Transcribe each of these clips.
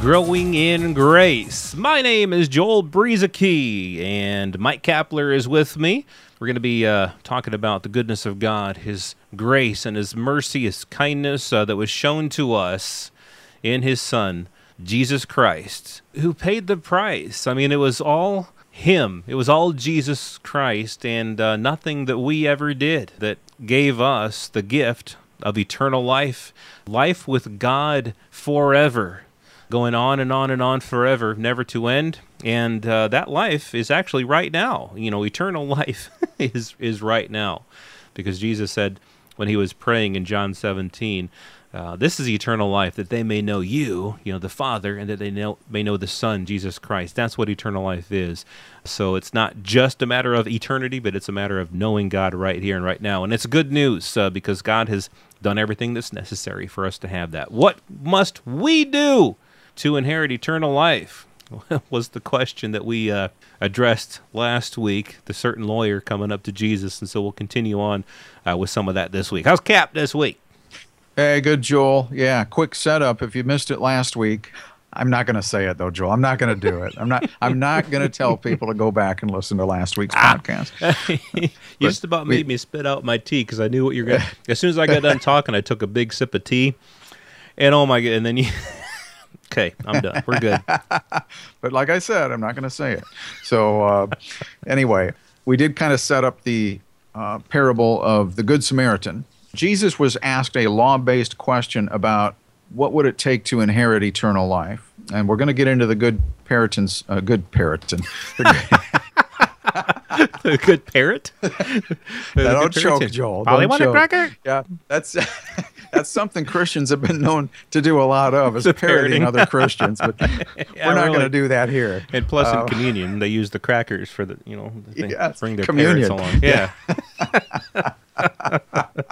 Growing in Grace. My name is Joel Brueseke, and Mike Kapler is with me. We're going to be uh, talking about the goodness of God, His grace, and His mercy, His kindness uh, that was shown to us in His Son, Jesus Christ, who paid the price. I mean, it was all Him, it was all Jesus Christ, and uh, nothing that we ever did that gave us the gift of eternal life, life with God forever, going on and on and on forever, never to end. And uh, that life is actually right now. You know, eternal life is is right now, because Jesus said when he was praying in John 17. Uh, this is eternal life, that they may know you, you know, the Father, and that they know, may know the Son, Jesus Christ. That's what eternal life is. So it's not just a matter of eternity, but it's a matter of knowing God right here and right now. And it's good news uh, because God has done everything that's necessary for us to have that. What must we do to inherit eternal life? was the question that we uh, addressed last week. The certain lawyer coming up to Jesus, and so we'll continue on uh, with some of that this week. How's Cap this week? Hey, good, Joel. Yeah, quick setup. If you missed it last week, I'm not going to say it though, Joel. I'm not going to do it. I'm not. I'm not going to tell people to go back and listen to last week's ah. podcast. you just about made we, me spit out my tea because I knew what you're going. to As soon as I got done talking, I took a big sip of tea, and oh my god! And then you. Okay, I'm done. We're good. but like I said, I'm not going to say it. So uh, anyway, we did kind of set up the uh, parable of the Good Samaritan Jesus was asked a law based question about what would it take to inherit eternal life. And we're going to get into the good parrot's uh, good parrotin. the good parrot? don't choke, Joel. Polly want a cracker? Yeah, that's that's something Christians have been known to do a lot of, is parroting other Christians. But yeah, we're not really. going to do that here. And plus, uh, in communion, they use the crackers for the you know the yes, bring their communion. parrots along. Yeah.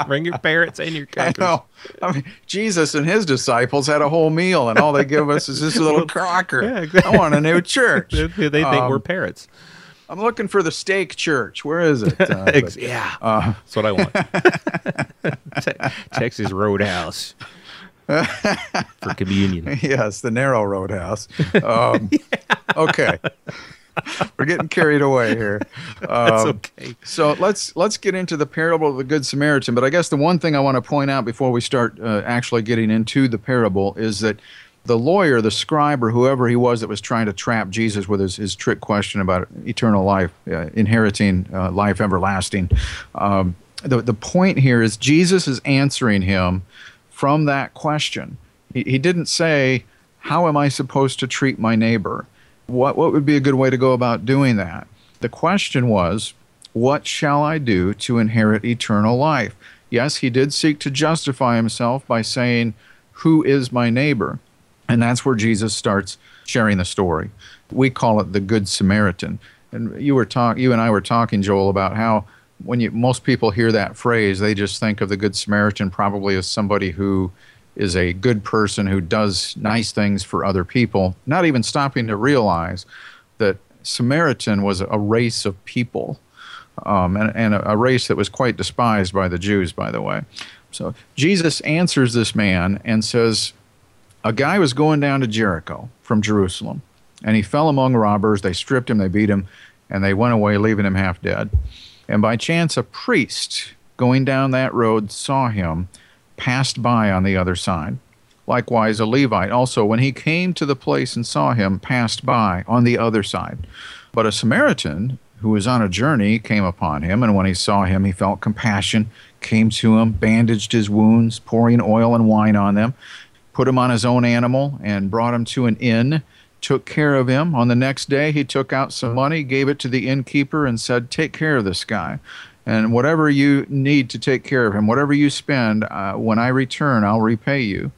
Bring your parrots and your crackers. I know. I mean, Jesus and his disciples had a whole meal, and all they give us is this little cracker. Yeah, exactly. I want a new church. they think um, we're parrots. I'm looking for the steak church. Where is it? Uh, but, yeah, uh, that's what I want. Texas Roadhouse for communion. Yes, the narrow roadhouse. Um, yeah. Okay. We're getting carried away here. Um, That's okay. So let's let's get into the parable of the Good Samaritan. But I guess the one thing I want to point out before we start uh, actually getting into the parable is that the lawyer, the scribe, or whoever he was that was trying to trap Jesus with his, his trick question about eternal life, uh, inheriting uh, life everlasting. Um, the, the point here is Jesus is answering him from that question. He, he didn't say, How am I supposed to treat my neighbor? What, what would be a good way to go about doing that? The question was, What shall I do to inherit eternal life? Yes, he did seek to justify himself by saying, Who is my neighbor? And that's where Jesus starts sharing the story. We call it the Good Samaritan. And you were talk, you and I were talking, Joel, about how when you, most people hear that phrase, they just think of the Good Samaritan probably as somebody who is a good person who does nice things for other people, not even stopping to realize that Samaritan was a race of people, um, and, and a, a race that was quite despised by the Jews, by the way. So Jesus answers this man and says, A guy was going down to Jericho from Jerusalem, and he fell among robbers. They stripped him, they beat him, and they went away, leaving him half dead. And by chance, a priest going down that road saw him passed by on the other side. Likewise, a Levite also, when he came to the place and saw him, passed by on the other side. But a Samaritan who was on a journey came upon him, and when he saw him, he felt compassion, came to him, bandaged his wounds, pouring oil and wine on them, put him on his own animal, and brought him to an inn, took care of him. On the next day, he took out some money, gave it to the innkeeper, and said, Take care of this guy. And whatever you need to take care of him, whatever you spend, uh, when I return, I'll repay you.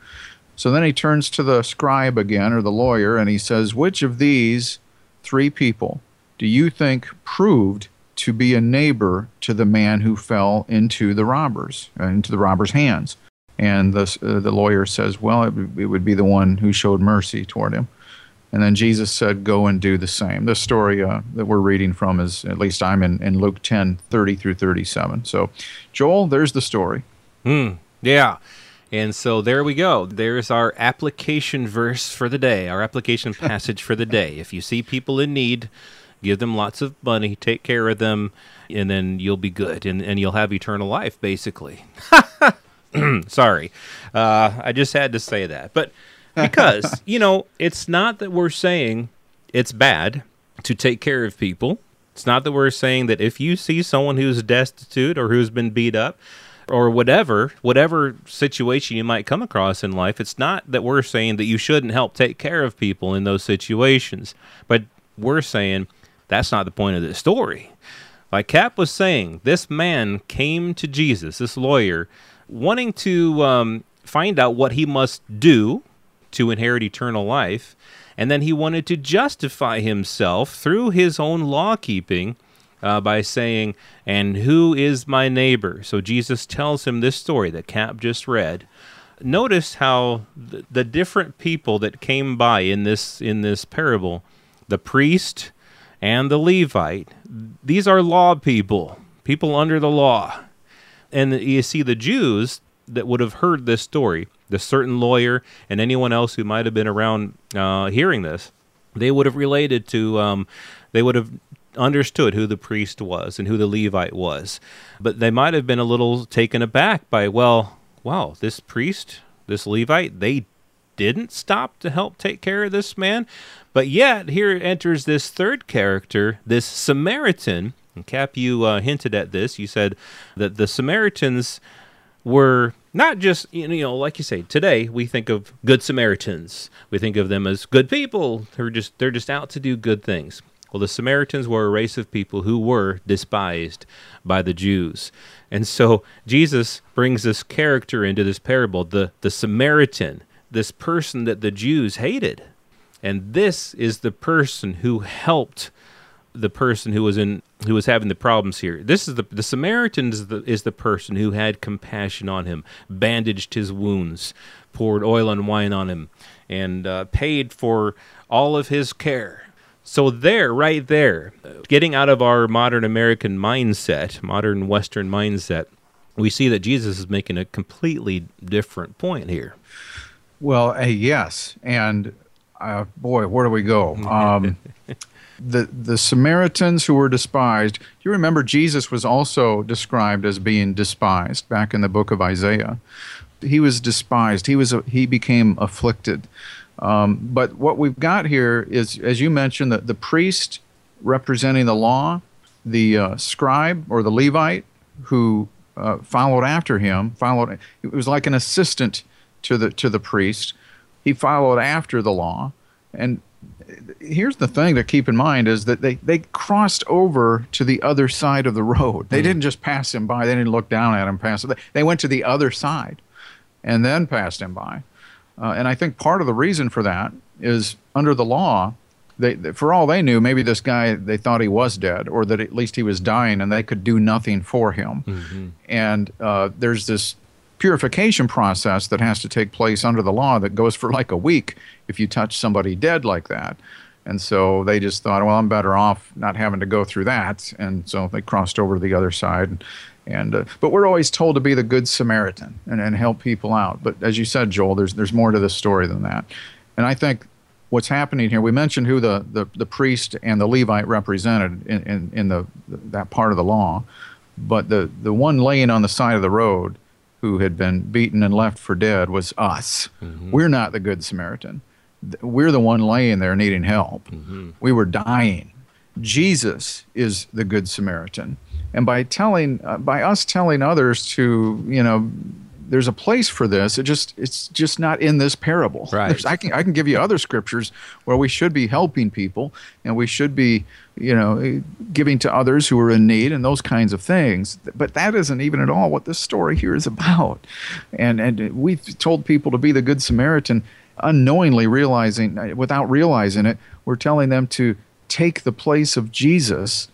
So then he turns to the scribe again, or the lawyer, and he says, Which of these three people do you think proved to be a neighbor to the man who fell into the robbers, uh, into the robbers' hands? And the, uh, the lawyer says, Well, it, it would be the one who showed mercy toward him. And then Jesus said, Go and do the same. The story uh, that we're reading from is, at least I'm in, in Luke 10 30 through 37. So, Joel, there's the story. Hmm. Yeah. And so there we go. There's our application verse for the day, our application passage for the day. If you see people in need, give them lots of money, take care of them, and then you'll be good and, and you'll have eternal life, basically. Sorry. Uh, I just had to say that. But because, you know, it's not that we're saying it's bad to take care of people. It's not that we're saying that if you see someone who's destitute or who's been beat up, or whatever, whatever situation you might come across in life, it's not that we're saying that you shouldn't help take care of people in those situations, but we're saying that's not the point of this story. Like Cap was saying, this man came to Jesus, this lawyer, wanting to um, find out what he must do to inherit eternal life, and then he wanted to justify himself through his own law keeping uh, by saying, And who is my neighbor? So Jesus tells him this story that Cap just read. Notice how the, the different people that came by in this in this parable, the priest and the Levite, these are law people, people under the law. And you see the Jews that would have heard this story, the certain lawyer and anyone else who might have been around uh, hearing this, they would have related to, um, they would have understood who the priest was and who the Levite was. But they might have been a little taken aback by, well, wow, this priest, this Levite, they didn't stop to help take care of this man. But yet, here enters this third character, this Samaritan. And Cap, you uh, hinted at this. You said that the Samaritans were not just you know like you say today we think of good samaritans we think of them as good people they're just they're just out to do good things well, the Samaritans were a race of people who were despised by the Jews. And so Jesus brings this character into this parable, the, the Samaritan, this person that the Jews hated. And this is the person who helped the person who was in who was having the problems here. This is the the Samaritan is the, is the person who had compassion on him, bandaged his wounds, poured oil and wine on him, and uh, paid for all of his care. So, there, right there, getting out of our modern American mindset, modern Western mindset, we see that Jesus is making a completely different point here. Well, uh, yes. And uh, boy, where do we go? Um, the, the Samaritans who were despised, you remember Jesus was also described as being despised back in the book of Isaiah. He was despised, he, was, he became afflicted. Um, but what we've got here is, as you mentioned, the, the priest representing the law, the uh, scribe or the Levite who uh, followed after him, followed. It was like an assistant to the to the priest. He followed after the law, and here's the thing to keep in mind is that they, they crossed over to the other side of the road. They mm. didn't just pass him by. They didn't look down at him pass. They went to the other side, and then passed him by. Uh, and I think part of the reason for that is under the law, they, for all they knew, maybe this guy, they thought he was dead or that at least he was dying and they could do nothing for him. Mm-hmm. And uh, there's this purification process that has to take place under the law that goes for like a week if you touch somebody dead like that. And so they just thought, well, I'm better off not having to go through that. And so they crossed over to the other side. And uh, but we're always told to be the good Samaritan and, and help people out. But as you said, Joel, there's there's more to this story than that. And I think what's happening here, we mentioned who the, the, the priest and the Levite represented in, in, in the that part of the law, but the, the one laying on the side of the road who had been beaten and left for dead was us. Mm-hmm. We're not the good Samaritan. We're the one laying there needing help. Mm-hmm. We were dying. Jesus is the good Samaritan and by telling uh, by us telling others to you know there's a place for this. It just it's just not in this parable. Right. There's, I can I can give you other scriptures where we should be helping people and we should be you know eh, giving to others who are in need and those kinds of things. But that isn't even at all what this story here is about. And and we've told people to be the good Samaritan unknowingly realizing eh, without realizing it, we're telling them to take the place of Jesus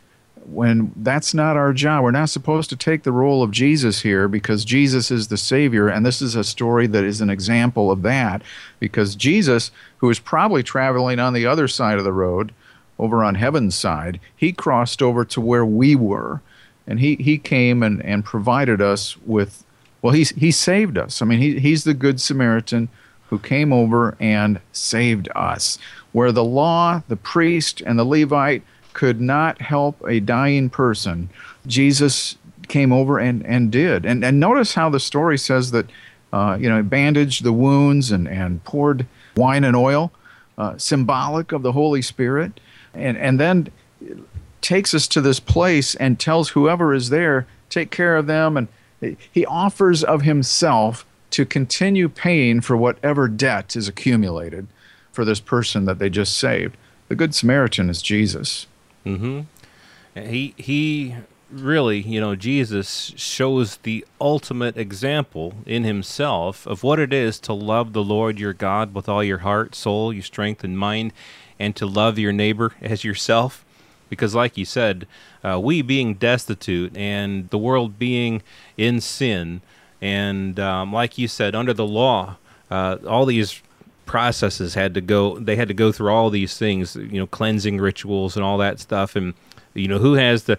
when that's not our job. We're not supposed to take the role of Jesus here because Jesus is the Savior. And this is a story that is an example of that because Jesus, who is probably traveling on the other side of the road, over on heaven's side, he crossed over to where we were. And he, he came and, and provided us with, well, he's, he saved us. I mean, he, he's the Good Samaritan who came over and saved us. Where the law, the priest, and the Levite could not help a dying person, Jesus came over and, and did. And, and notice how the story says that, uh, you know, bandaged the wounds and, and poured wine and oil, uh, symbolic of the Holy Spirit. And, and then takes us to this place and tells whoever is there, take care of them. And he offers of himself to continue paying for whatever debt is accumulated for this person that they just saved. The Good Samaritan is Jesus. Mm-hmm. He he really, you know, Jesus shows the ultimate example in himself of what it is to love the Lord your God with all your heart, soul, your strength, and mind, and to love your neighbor as yourself. Because, like you said, uh, we being destitute and the world being in sin, and um, like you said, under the law, uh, all these processes had to go they had to go through all these things you know cleansing rituals and all that stuff. And you know who has the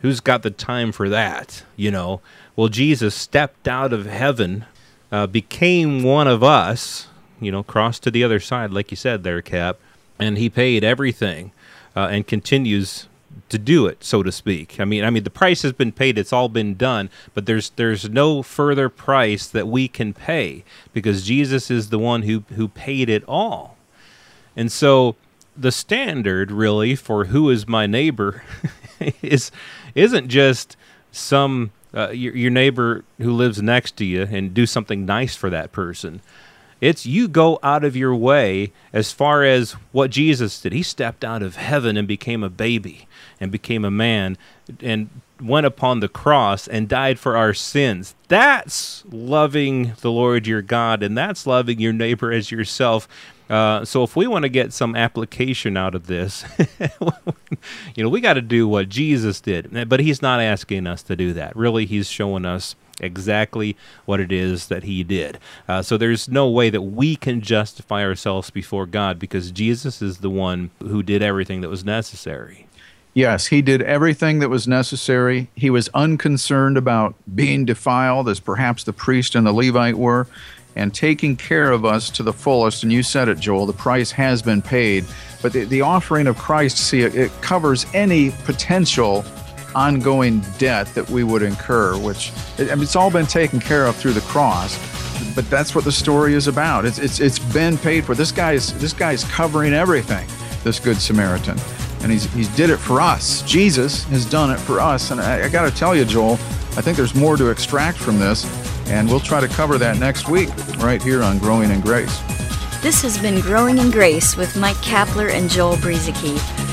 who's got the time for that you know? Well jesus stepped out of heaven uh, became one of us you know crossed to the other side like you said there cap and he paid everything uh, and continues to do it, so to speak. I mean, I mean, the price has been paid; it's all been done. But there's there's no further price that we can pay because Jesus is the one who who paid it all. And so, the standard really for who is my neighbor is isn't just some uh, your, your neighbor who lives next to you and do something nice for that person. It's you go out of your way as far as what Jesus did. He stepped out of heaven and became a baby and became a man and went upon the cross and died for our sins. That's loving the Lord your God, and that's loving your neighbor as yourself. Uh, so if we want to get some application out of this, you know, we got to do what Jesus did. But he's not asking us to do that. Really, he's showing us exactly what it is that he did. Uh, so there's no way that we can justify ourselves before God because Jesus is the one who did everything that was necessary. Yes, he did everything that was necessary. He was unconcerned about being defiled, as perhaps the priest and the Levite were, and taking care of us to the fullest. And you said it, Joel, the price has been paid. But the, the offering of Christ, see, it, it covers any potential ongoing debt that we would incur, which I mean, it's all been taken care of through the cross. But that's what the story is about. It's, it's, it's been paid for. This guy's, this guy's covering everything, this Good Samaritan and he's he's did it for us. Jesus has done it for us, and I, I got to tell you, Joel, I think there's more to extract from this, and we'll try to cover that next week right here on Growing in Grace. This has been Growing in Grace with Mike Kapler and Joel Brueseke,